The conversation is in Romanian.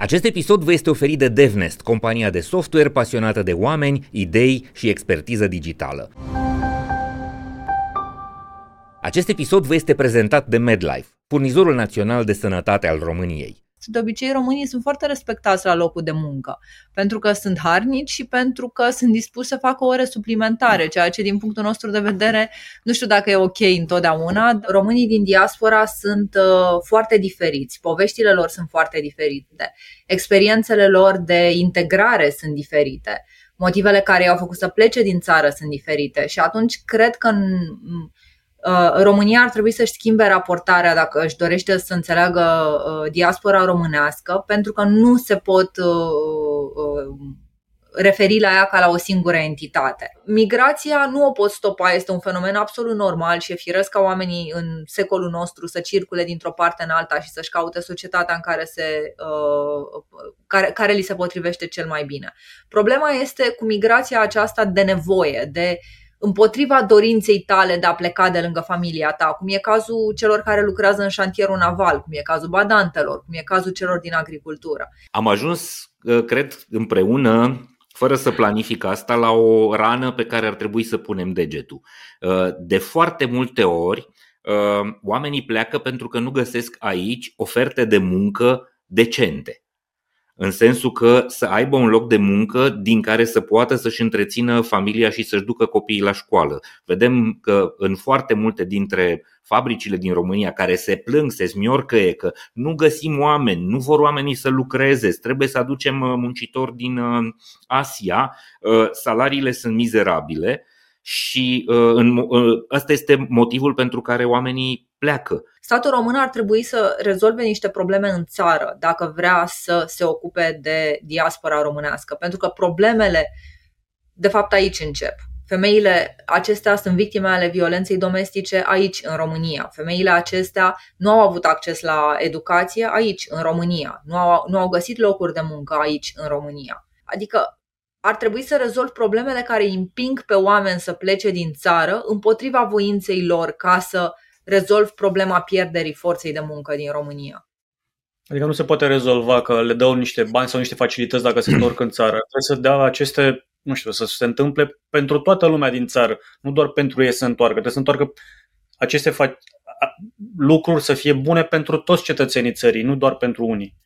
Acest episod vă este oferit de DevNest, compania de software pasionată de oameni, idei și expertiză digitală. Acest episod vă este prezentat de MedLife, furnizorul național de sănătate al României. De obicei, românii sunt foarte respectați la locul de muncă, pentru că sunt harnici și pentru că sunt dispuși să facă ore suplimentare, ceea ce, din punctul nostru de vedere, nu știu dacă e ok întotdeauna. Românii din diaspora sunt uh, foarte diferiți, poveștile lor sunt foarte diferite, experiențele lor de integrare sunt diferite, motivele care i-au făcut să plece din țară sunt diferite și atunci cred că în, Uh, România ar trebui să-și schimbe raportarea dacă își dorește să înțeleagă uh, diaspora românească, pentru că nu se pot uh, referi la ea ca la o singură entitate. Migrația nu o pot stopa, este un fenomen absolut normal și e firesc ca oamenii în secolul nostru să circule dintr-o parte în alta și să-și caute societatea în care, se, care, care li se potrivește cel mai bine. Problema este cu migrația aceasta de nevoie, de împotriva dorinței tale de a pleca de lângă familia ta, cum e cazul celor care lucrează în șantierul naval, cum e cazul badantelor, cum e cazul celor din agricultură. Am ajuns, uh, cred, împreună fără să planific asta, la o rană pe care ar trebui să punem degetul. Uh, de foarte multe ori, uh, oamenii pleacă pentru că nu găsesc aici oferte de muncă decente în sensul că să aibă un loc de muncă din care să poată să-și întrețină familia și să-și ducă copiii la școală. Vedem că în foarte multe dintre fabricile din România care se plâng, se smiorcăie că nu găsim oameni, nu vor oamenii să lucreze, trebuie să aducem uh, muncitori din uh, Asia, uh, salariile sunt mizerabile și ăsta este motivul pentru care oamenii pleacă. Statul român ar trebui să rezolve niște probleme în țară dacă vrea să se ocupe de diaspora românească, pentru că problemele, de fapt, aici încep. Femeile acestea sunt victime ale violenței domestice aici, în România. Femeile acestea nu au avut acces la educație aici, în România. Nu au, nu au găsit locuri de muncă aici, în România. Adică ar trebui să rezolv problemele care îi împing pe oameni să plece din țară împotriva voinței lor ca să rezolv problema pierderii forței de muncă din România. Adică nu se poate rezolva că le dau niște bani sau niște facilități dacă se întorc în țară. Trebuie să dea aceste, nu știu, să se întâmple pentru toată lumea din țară, nu doar pentru ei să întoarcă. Trebuie să întoarcă aceste fa- lucruri să fie bune pentru toți cetățenii țării, nu doar pentru unii.